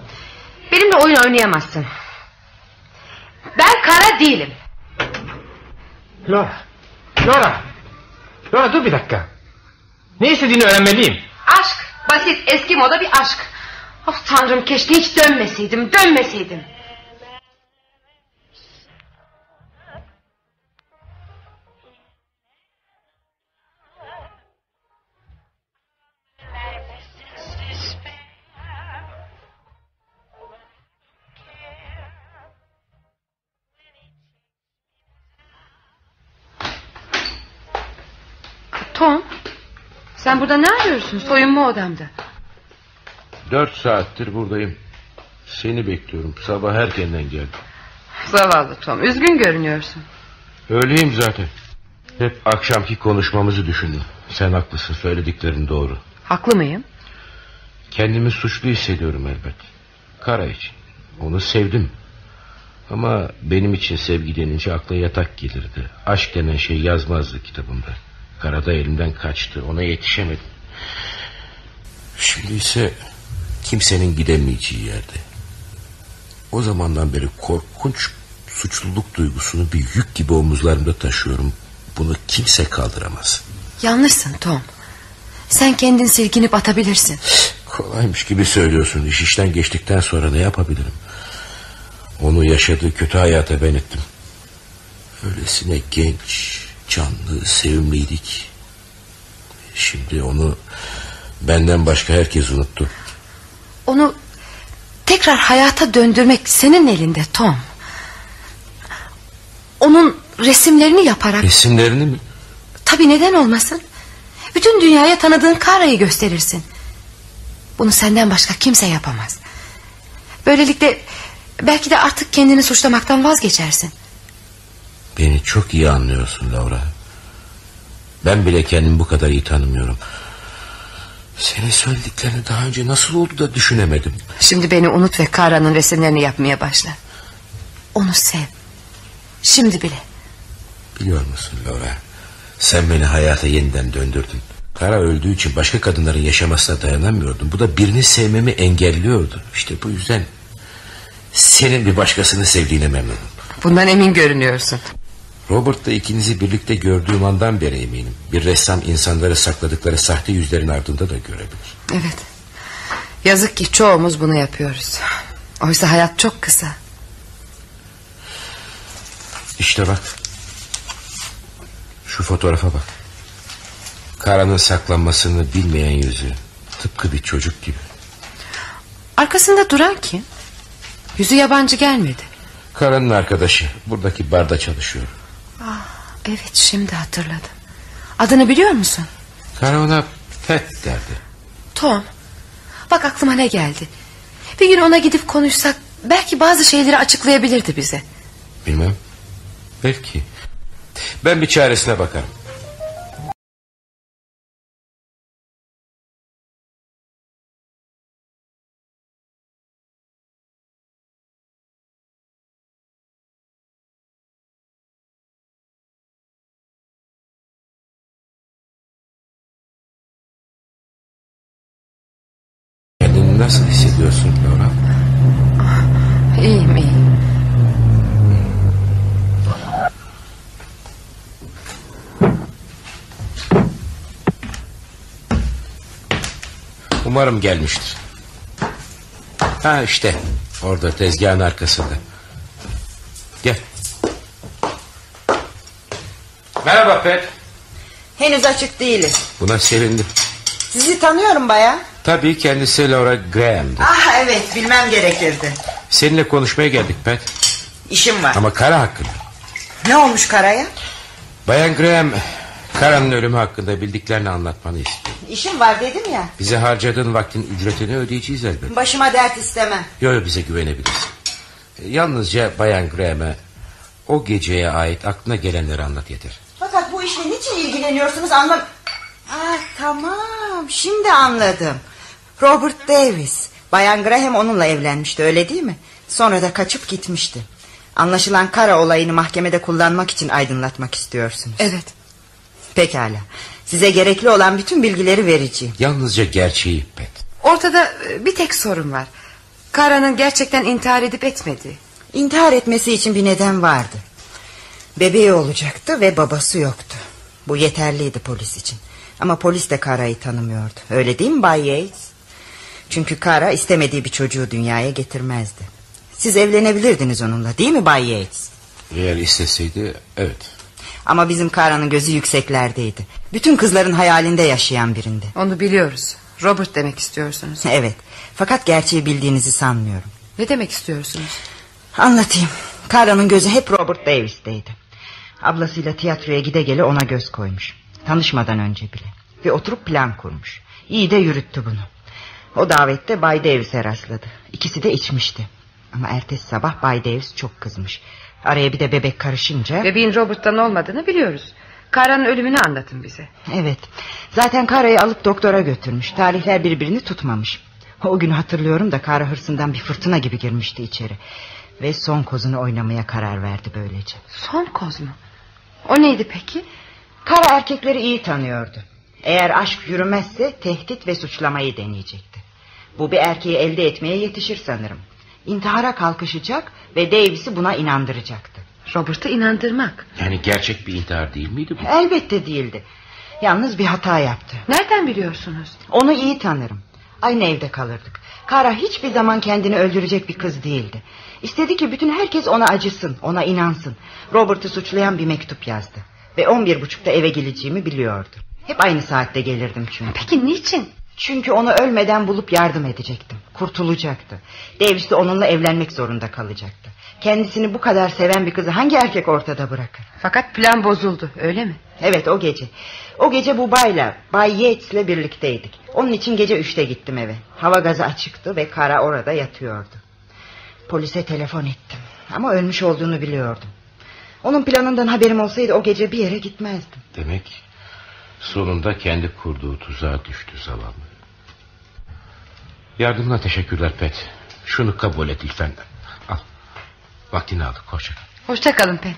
Speaker 4: Benimle oyun oynayamazsın. Ben kara değilim.
Speaker 6: Laura. Laura. Laura dur bir dakika. Ne istediğini öğrenmeliyim.
Speaker 4: Aşk, basit eski moda bir aşk. Of tanrım keşke hiç dönmeseydim, dönmeseydim. Burada ne arıyorsun? Soyunma odamda.
Speaker 10: Dört saattir buradayım. Seni bekliyorum. Sabah erkenden geldim.
Speaker 4: Zavallı Tom, üzgün görünüyorsun.
Speaker 10: Öyleyim zaten. Hep akşamki konuşmamızı düşündüm. Sen haklısın söylediklerin doğru.
Speaker 4: Haklı mıyım?
Speaker 10: Kendimi suçlu hissediyorum elbet. Kara için. Onu sevdim. Ama benim için sevgi denince akla yatak gelirdi. Aşk denen şey yazmazdı kitabımda. Karada elimden kaçtı. Ona yetişemedim. Şimdi ise kimsenin gidemeyeceği yerde. O zamandan beri korkunç suçluluk duygusunu bir yük gibi omuzlarımda taşıyorum. Bunu kimse kaldıramaz.
Speaker 4: Yanlışsın Tom. Sen kendin silkinip atabilirsin.
Speaker 10: Kolaymış gibi söylüyorsun. İş işten geçtikten sonra ne yapabilirim? Onu yaşadığı kötü hayata ben ettim. Öylesine genç, canlı, sevimliydik. Şimdi onu benden başka herkes unuttu.
Speaker 4: Onu tekrar hayata döndürmek senin elinde Tom. Onun resimlerini yaparak...
Speaker 10: Resimlerini mi?
Speaker 4: Tabii neden olmasın? Bütün dünyaya tanıdığın Kara'yı gösterirsin. Bunu senden başka kimse yapamaz. Böylelikle belki de artık kendini suçlamaktan vazgeçersin.
Speaker 10: Beni çok iyi anlıyorsun Laura. Ben bile kendimi bu kadar iyi tanımıyorum. Senin söylediklerini daha önce nasıl oldu da düşünemedim.
Speaker 4: Şimdi beni unut ve Kara'nın resimlerini yapmaya başla. Onu sev. Şimdi bile.
Speaker 10: Biliyor musun Laura? Sen beni hayata yeniden döndürdün. Kara öldüğü için başka kadınların yaşamasına dayanamıyordum. Bu da birini sevmemi engelliyordu. İşte bu yüzden senin bir başkasını sevdiğine memnunum.
Speaker 4: Bundan emin görünüyorsun.
Speaker 10: Robert'la ikinizi birlikte gördüğüm andan beri eminim. Bir ressam insanları sakladıkları sahte yüzlerin ardında da görebilir.
Speaker 4: Evet. Yazık ki çoğumuz bunu yapıyoruz. Oysa hayat çok kısa.
Speaker 10: İşte bak. Şu fotoğrafa bak. Kara'nın saklanmasını bilmeyen yüzü. Tıpkı bir çocuk gibi.
Speaker 4: Arkasında duran kim? Yüzü yabancı gelmedi.
Speaker 10: Kara'nın arkadaşı. Buradaki barda çalışıyor.
Speaker 4: Ah, evet şimdi hatırladım. Adını biliyor musun?
Speaker 10: Kara ona Pet derdi.
Speaker 4: Tom. Bak aklıma ne geldi. Bir gün ona gidip konuşsak belki bazı şeyleri açıklayabilirdi bize.
Speaker 10: Bilmem. Belki. Ben bir çaresine bakarım. Umarım gelmiştir. Ha işte orada tezgahın arkasında. Gel. Merhaba Pet.
Speaker 11: Henüz açık değilim.
Speaker 10: Buna sevindim.
Speaker 11: Sizi tanıyorum baya.
Speaker 10: Tabii kendisi Laura Graham'dı.
Speaker 11: Ah evet bilmem gerekirdi.
Speaker 10: Seninle konuşmaya geldik Pet.
Speaker 11: İşim var.
Speaker 10: Ama Kara hakkında.
Speaker 11: Ne olmuş Kara'ya?
Speaker 10: Bayan Graham Kara'nın ölümü hakkında bildiklerini anlatmanı istiyor.
Speaker 11: İşim var dedim ya.
Speaker 10: Bize harcadığın vaktin ücretini ödeyeceğiz elbette.
Speaker 11: Başıma dert istemem.
Speaker 10: Yo yo bize güvenebilirsin. Yalnızca Bayan Graham'e o geceye ait aklına gelenleri anlat yeter.
Speaker 11: Fakat bu işle niçin ilgileniyorsunuz anlam... Ah tamam şimdi anladım. Robert Davis. Bayan Graham onunla evlenmişti öyle değil mi? Sonra da kaçıp gitmişti. Anlaşılan kara olayını mahkemede kullanmak için aydınlatmak istiyorsunuz.
Speaker 4: Evet.
Speaker 11: Pekala. Size gerekli olan bütün bilgileri vereceğim.
Speaker 10: Yalnızca gerçeği Pet.
Speaker 4: Ortada e, bir tek sorun var. Kara'nın gerçekten intihar edip etmediği.
Speaker 11: İntihar etmesi için bir neden vardı. Bebeği olacaktı ve babası yoktu. Bu yeterliydi polis için. Ama polis de Kara'yı tanımıyordu. Öyle değil mi Bay Yates? Çünkü Kara istemediği bir çocuğu dünyaya getirmezdi. Siz evlenebilirdiniz onunla değil mi Bay Yates?
Speaker 10: Eğer isteseydi evet.
Speaker 11: Ama bizim Kara'nın gözü yükseklerdeydi. Bütün kızların hayalinde yaşayan birindi.
Speaker 4: Onu biliyoruz. Robert demek istiyorsunuz.
Speaker 11: Evet. Fakat gerçeği bildiğinizi sanmıyorum.
Speaker 4: Ne demek istiyorsunuz?
Speaker 11: Anlatayım. Kara'nın gözü hep Robert Davis'teydi. Ablasıyla tiyatroya gide gele ona göz koymuş. Tanışmadan önce bile. Ve oturup plan kurmuş. İyi de yürüttü bunu. O davette Bay Davis'e rastladı. İkisi de içmişti. Ama ertesi sabah Bay Davis çok kızmış. Araya bir de bebek karışınca...
Speaker 4: Bebeğin Robert'tan olmadığını biliyoruz. Kara'nın ölümünü anlatın bize.
Speaker 11: Evet. Zaten Kara'yı alıp doktora götürmüş. Tarihler birbirini tutmamış. O günü hatırlıyorum da Kara hırsından bir fırtına gibi girmişti içeri. Ve son kozunu oynamaya karar verdi böylece.
Speaker 4: Son koz mu? O neydi peki?
Speaker 11: Kara erkekleri iyi tanıyordu. Eğer aşk yürümezse tehdit ve suçlamayı deneyecekti. Bu bir erkeği elde etmeye yetişir sanırım. İntihara kalkışacak ve Davis'i buna inandıracaktı.
Speaker 4: Robert'ı inandırmak.
Speaker 10: Yani gerçek bir intihar değil miydi bu?
Speaker 11: Elbette değildi. Yalnız bir hata yaptı.
Speaker 4: Nereden biliyorsunuz?
Speaker 11: Onu iyi tanırım. Aynı evde kalırdık. Kara hiçbir zaman kendini öldürecek bir kız değildi. İstedi ki bütün herkes ona acısın, ona inansın. Robert'ı suçlayan bir mektup yazdı. Ve on bir buçukta eve geleceğimi biliyordu. Hep aynı saatte gelirdim çünkü.
Speaker 4: Peki niçin?
Speaker 11: Çünkü onu ölmeden bulup yardım edecektim. Kurtulacaktı. Davis de onunla evlenmek zorunda kalacaktı. Kendisini bu kadar seven bir kızı hangi erkek ortada bırakır?
Speaker 4: Fakat plan bozuldu öyle mi?
Speaker 11: Evet o gece. O gece bu bayla, Bay Yates'le birlikteydik. Onun için gece üçte gittim eve. Hava gazı açıktı ve Kara orada yatıyordu. Polise telefon ettim. Ama ölmüş olduğunu biliyordum. Onun planından haberim olsaydı o gece bir yere gitmezdim.
Speaker 10: Demek sonunda kendi kurduğu tuzağa düştü zavallı. Yardımına teşekkürler Pet. Şunu kabul et lütfen. Al. Vaktini aldık. Hoşça kal.
Speaker 4: Hoşça kalın Pet.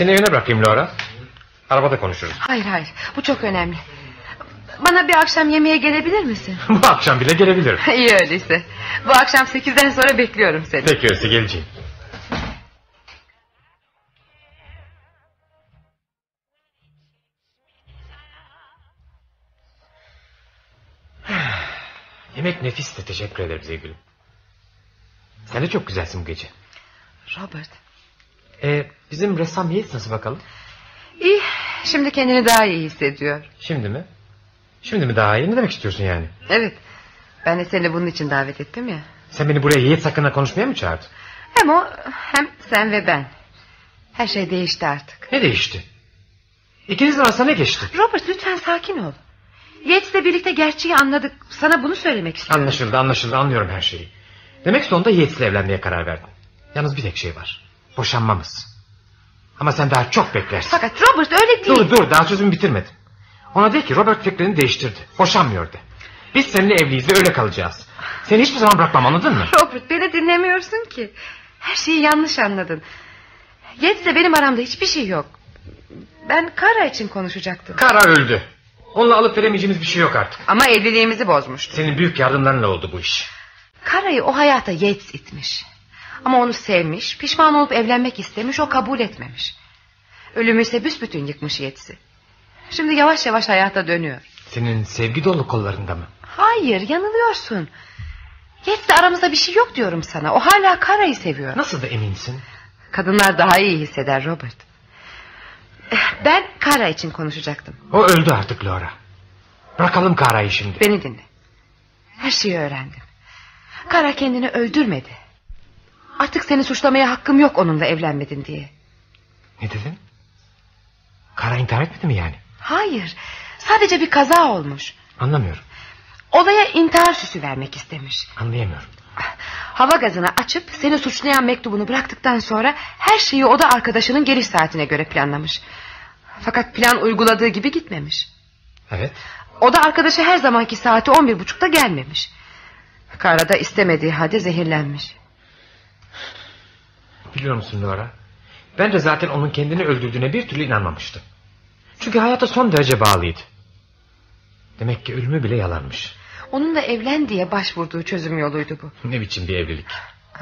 Speaker 6: Seni evine bırakayım Laura. Arabada konuşuruz.
Speaker 4: Hayır hayır bu çok önemli. Bana bir akşam yemeğe gelebilir misin?
Speaker 6: Bu akşam bile gelebilirim.
Speaker 4: İyi öyleyse. Bu akşam sekizden sonra bekliyorum seni.
Speaker 6: Peki öyleyse geleceğim. Yemek nefisti teşekkür ederim sevgilim. Sen de çok güzelsin bu gece.
Speaker 4: Robert.
Speaker 6: Ee, bizim ressam Yates nasıl bakalım?
Speaker 4: İyi şimdi kendini daha iyi hissediyor.
Speaker 6: Şimdi mi? Şimdi mi daha iyi? Ne demek istiyorsun yani?
Speaker 4: Evet. Ben de seni bunun için davet ettim ya.
Speaker 6: Sen beni buraya Yates hakkında konuşmaya mı çağırdın?
Speaker 4: Hem o hem sen ve ben. Her şey değişti artık.
Speaker 6: Ne değişti? İkinizin arasında ne geçti?
Speaker 4: Robert lütfen sakin ol. Yates'le birlikte gerçeği anladık. Sana bunu söylemek istiyorum.
Speaker 6: Anlaşıldı anlaşıldı anlıyorum her şeyi. Demek sonunda Yates'le evlenmeye karar verdin. Yalnız bir tek şey var. Boşanmamız. Ama sen daha çok beklersin.
Speaker 4: Fakat Robert öyle değil.
Speaker 6: Dur dur daha sözümü bitirmedim. Ona de ki Robert fikrini değiştirdi. Boşanmıyor de. Biz seninle evliyiz ve öyle kalacağız. Seni hiçbir zaman bırakmam anladın mı?
Speaker 4: Robert beni dinlemiyorsun ki. Her şeyi yanlış anladın. Yates'le benim aramda hiçbir şey yok. Ben Kara için konuşacaktım.
Speaker 6: Kara öldü. Onunla alıp veremeyeceğimiz bir şey yok artık.
Speaker 4: Ama evliliğimizi bozmuştu.
Speaker 6: Senin büyük yardımlarınla oldu bu iş.
Speaker 4: Kara'yı o hayata Yates itmiş. Ama onu sevmiş, pişman olup evlenmek istemiş, o kabul etmemiş. Ölümü ise büsbütün yıkmış Yates'i. Şimdi yavaş yavaş hayata dönüyor.
Speaker 6: Senin sevgi dolu kollarında mı?
Speaker 4: Hayır, yanılıyorsun. Yates'le aramızda bir şey yok diyorum sana. O hala Kara'yı seviyor.
Speaker 6: Nasıl da eminsin?
Speaker 4: Kadınlar daha iyi hisseder Robert. Ben Kara için konuşacaktım.
Speaker 6: O öldü artık Laura. Bırakalım Kara'yı şimdi.
Speaker 4: Beni dinle. Her şeyi öğrendim. Kara kendini öldürmedi. Artık seni suçlamaya hakkım yok onunla evlenmedin diye.
Speaker 6: Ne dedin? Kara intihar etmedi mi yani?
Speaker 4: Hayır. Sadece bir kaza olmuş.
Speaker 6: Anlamıyorum.
Speaker 4: Olaya intihar süsü vermek istemiş.
Speaker 6: Anlayamıyorum.
Speaker 4: Hava gazını açıp seni suçlayan mektubunu bıraktıktan sonra her şeyi o da arkadaşının geliş saatine göre planlamış. Fakat plan uyguladığı gibi gitmemiş.
Speaker 6: Evet.
Speaker 4: O da arkadaşı her zamanki saati on bir buçukta gelmemiş. Kara da istemediği halde zehirlenmiş.
Speaker 6: Biliyor musun Laura? Ben de zaten onun kendini öldürdüğüne bir türlü inanmamıştım. Çünkü hayata son derece bağlıydı. Demek ki ölümü bile yalanmış.
Speaker 4: Onunla evlen diye başvurduğu çözüm yoluydu bu.
Speaker 6: Ne biçim bir evlilik.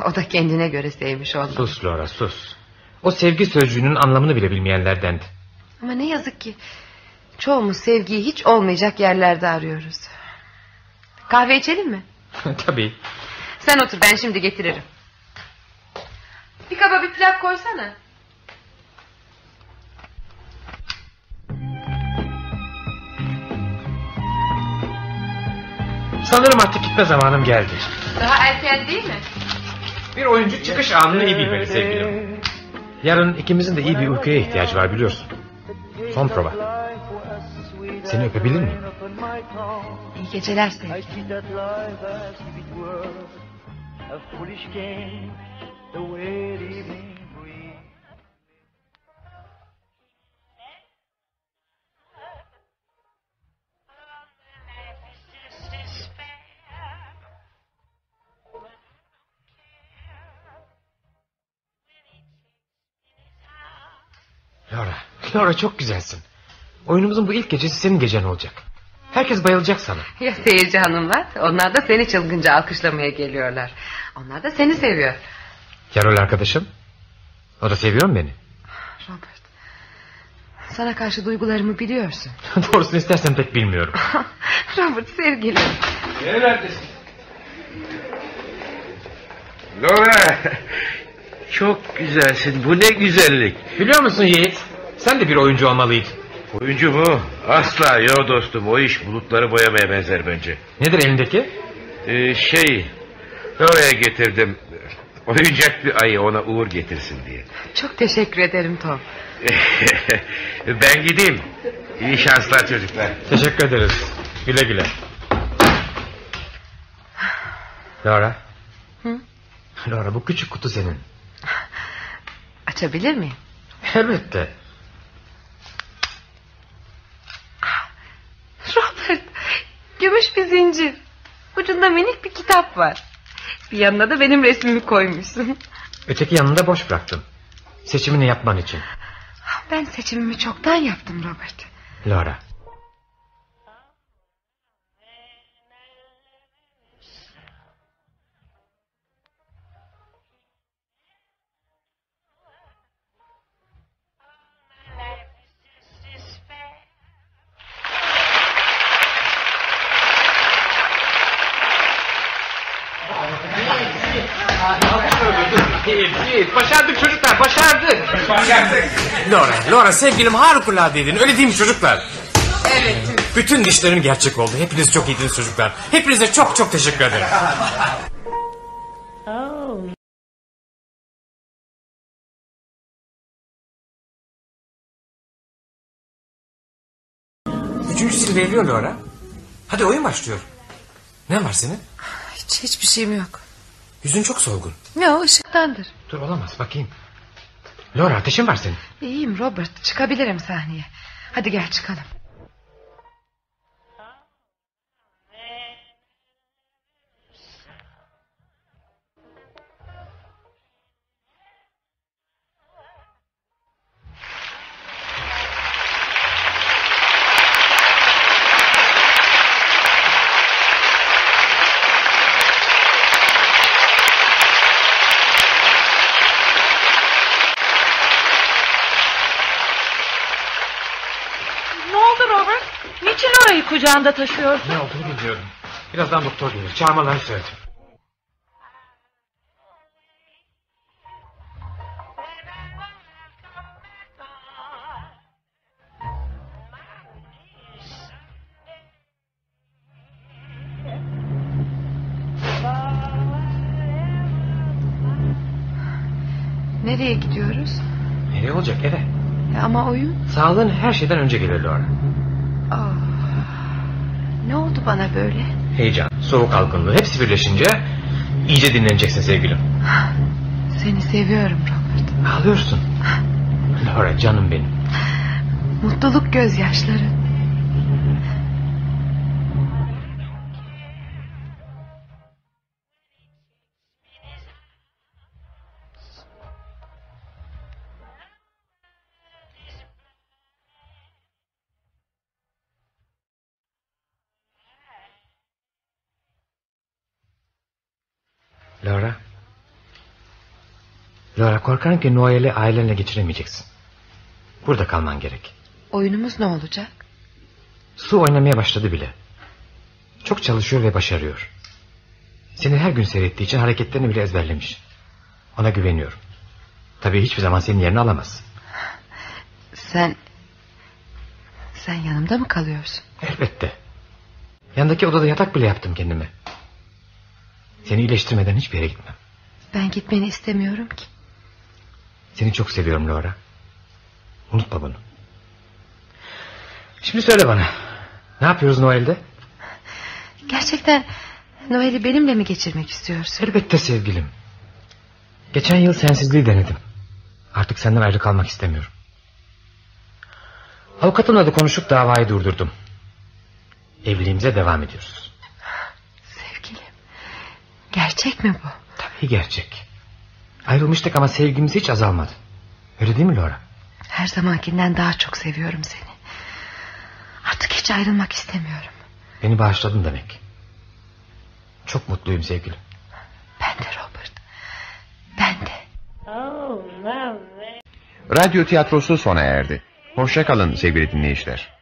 Speaker 4: O da kendine göre sevmiş olmalı.
Speaker 6: Sus Laura sus. O sevgi sözcüğünün anlamını bile bilmeyenlerdendi.
Speaker 4: Ama ne yazık ki çoğumuz sevgiyi hiç olmayacak yerlerde arıyoruz. Kahve içelim mi?
Speaker 6: Tabii.
Speaker 4: Sen otur ben şimdi getiririm. Bir kaba bir plak koysana.
Speaker 6: Sanırım artık gitme zamanım geldi.
Speaker 4: Daha erken değil mi?
Speaker 6: Bir oyuncu çıkış anını iyi bilmeli sevgilim. Yarın ikimizin de iyi bir uykuya ihtiyacı var biliyorsun. Son prova. Seni öpebilir miyim?
Speaker 4: İyi geceler sevgilim.
Speaker 6: Laura, Laura çok güzelsin. Oyunumuzun bu ilk gecesi senin gecen olacak. Herkes bayılacak sana.
Speaker 4: Ya seyirci hanımlar? Onlar da seni çılgınca alkışlamaya geliyorlar. Onlar da seni seviyor.
Speaker 6: Ya rol arkadaşım? O da seviyor mu beni?
Speaker 4: Robert. Sana karşı duygularımı biliyorsun.
Speaker 6: Doğrusunu istersen pek bilmiyorum.
Speaker 4: Robert sevgilim.
Speaker 10: Nerelerdesin? Laura. Çok güzelsin. Bu ne güzellik.
Speaker 6: Biliyor musun Yiğit? Sen de bir oyuncu olmalıydın.
Speaker 10: Oyuncu mu? Asla yo dostum. O iş bulutları boyamaya benzer bence.
Speaker 6: Nedir elindeki?
Speaker 10: Ee, şey... Oraya getirdim. Oyuncak bir ayı ona uğur getirsin diye.
Speaker 4: Çok teşekkür ederim Tom.
Speaker 10: ben gideyim. İyi şanslar çocuklar.
Speaker 6: Teşekkür ederiz. Güle güle. Laura.
Speaker 4: Hı?
Speaker 6: Laura bu küçük kutu senin.
Speaker 4: Açabilir miyim?
Speaker 6: Elbette.
Speaker 4: Robert. Gümüş bir zincir. Ucunda minik bir kitap var. Bir yanına da benim resmimi koymuşsun.
Speaker 6: Öteki yanını da boş bıraktım. Seçimini yapman için.
Speaker 4: Ben seçimimi çoktan yaptım Robert.
Speaker 6: Laura. Laura, sevgilim harikuladeydin öyle değil mi çocuklar?
Speaker 4: Evet.
Speaker 6: Bütün dişlerim gerçek oldu. Hepiniz çok iyiydiniz çocuklar. Hepinize çok çok teşekkür ederim. Üçüncü sil veriliyor Laura. Hadi oyun başlıyor. Ne var senin?
Speaker 4: Hiç hiçbir şeyim yok.
Speaker 6: Yüzün çok solgun.
Speaker 4: Ne o ışıktandır.
Speaker 6: Dur olamaz bakayım. Laura ateşin var senin.
Speaker 4: İyiyim Robert. Çıkabilirim sahneye. Hadi gel çıkalım.
Speaker 8: Kucağında taşıyorsun?
Speaker 6: Ne olduğunu bilmiyorum. Birazdan doktor gelir. Çağırmalarını söyledim.
Speaker 4: Nereye gidiyoruz?
Speaker 6: Nereye olacak eve?
Speaker 4: E, ama oyun?
Speaker 6: Sağlığın her şeyden önce gelir Laura.
Speaker 4: Bana böyle?
Speaker 6: Heyecan, soğuk algınlığı hepsi birleşince iyice dinleneceksin sevgilim.
Speaker 4: Seni seviyorum Robert.
Speaker 6: Ağlıyorsun. Laura canım benim.
Speaker 4: Mutluluk gözyaşları.
Speaker 6: Laura. Laura korkarım ki Noel'i ailenle geçiremeyeceksin. Burada kalman gerek.
Speaker 4: Oyunumuz ne olacak?
Speaker 6: Su oynamaya başladı bile. Çok çalışıyor ve başarıyor. Seni her gün seyrettiği için hareketlerini bile ezberlemiş. Ona güveniyorum. Tabii hiçbir zaman senin yerini alamaz.
Speaker 4: Sen... Sen yanımda mı kalıyorsun?
Speaker 6: Elbette. Yandaki odada yatak bile yaptım kendime. Seni iyileştirmeden hiçbir yere gitmem.
Speaker 4: Ben gitmeni istemiyorum ki.
Speaker 6: Seni çok seviyorum Laura. Unutma bunu. Şimdi söyle bana. Ne yapıyoruz Noel'de?
Speaker 4: Gerçekten Noel'i benimle mi geçirmek istiyorsun?
Speaker 6: Elbette sevgilim. Geçen yıl sensizliği denedim. Artık senden ayrı kalmak istemiyorum. Avukatımla da konuşup davayı durdurdum. Evliliğimize devam ediyoruz.
Speaker 4: Gerçek mi bu?
Speaker 6: Tabii gerçek. Ayrılmıştık ama sevgimiz hiç azalmadı. Öyle değil mi Laura?
Speaker 4: Her zamankinden daha çok seviyorum seni. Artık hiç ayrılmak istemiyorum.
Speaker 6: Beni bağışladın demek. Çok mutluyum sevgilim.
Speaker 4: Ben de Robert. Ben de.
Speaker 2: Radyo tiyatrosu sona erdi. Hoşça kalın sevgili dinleyiciler.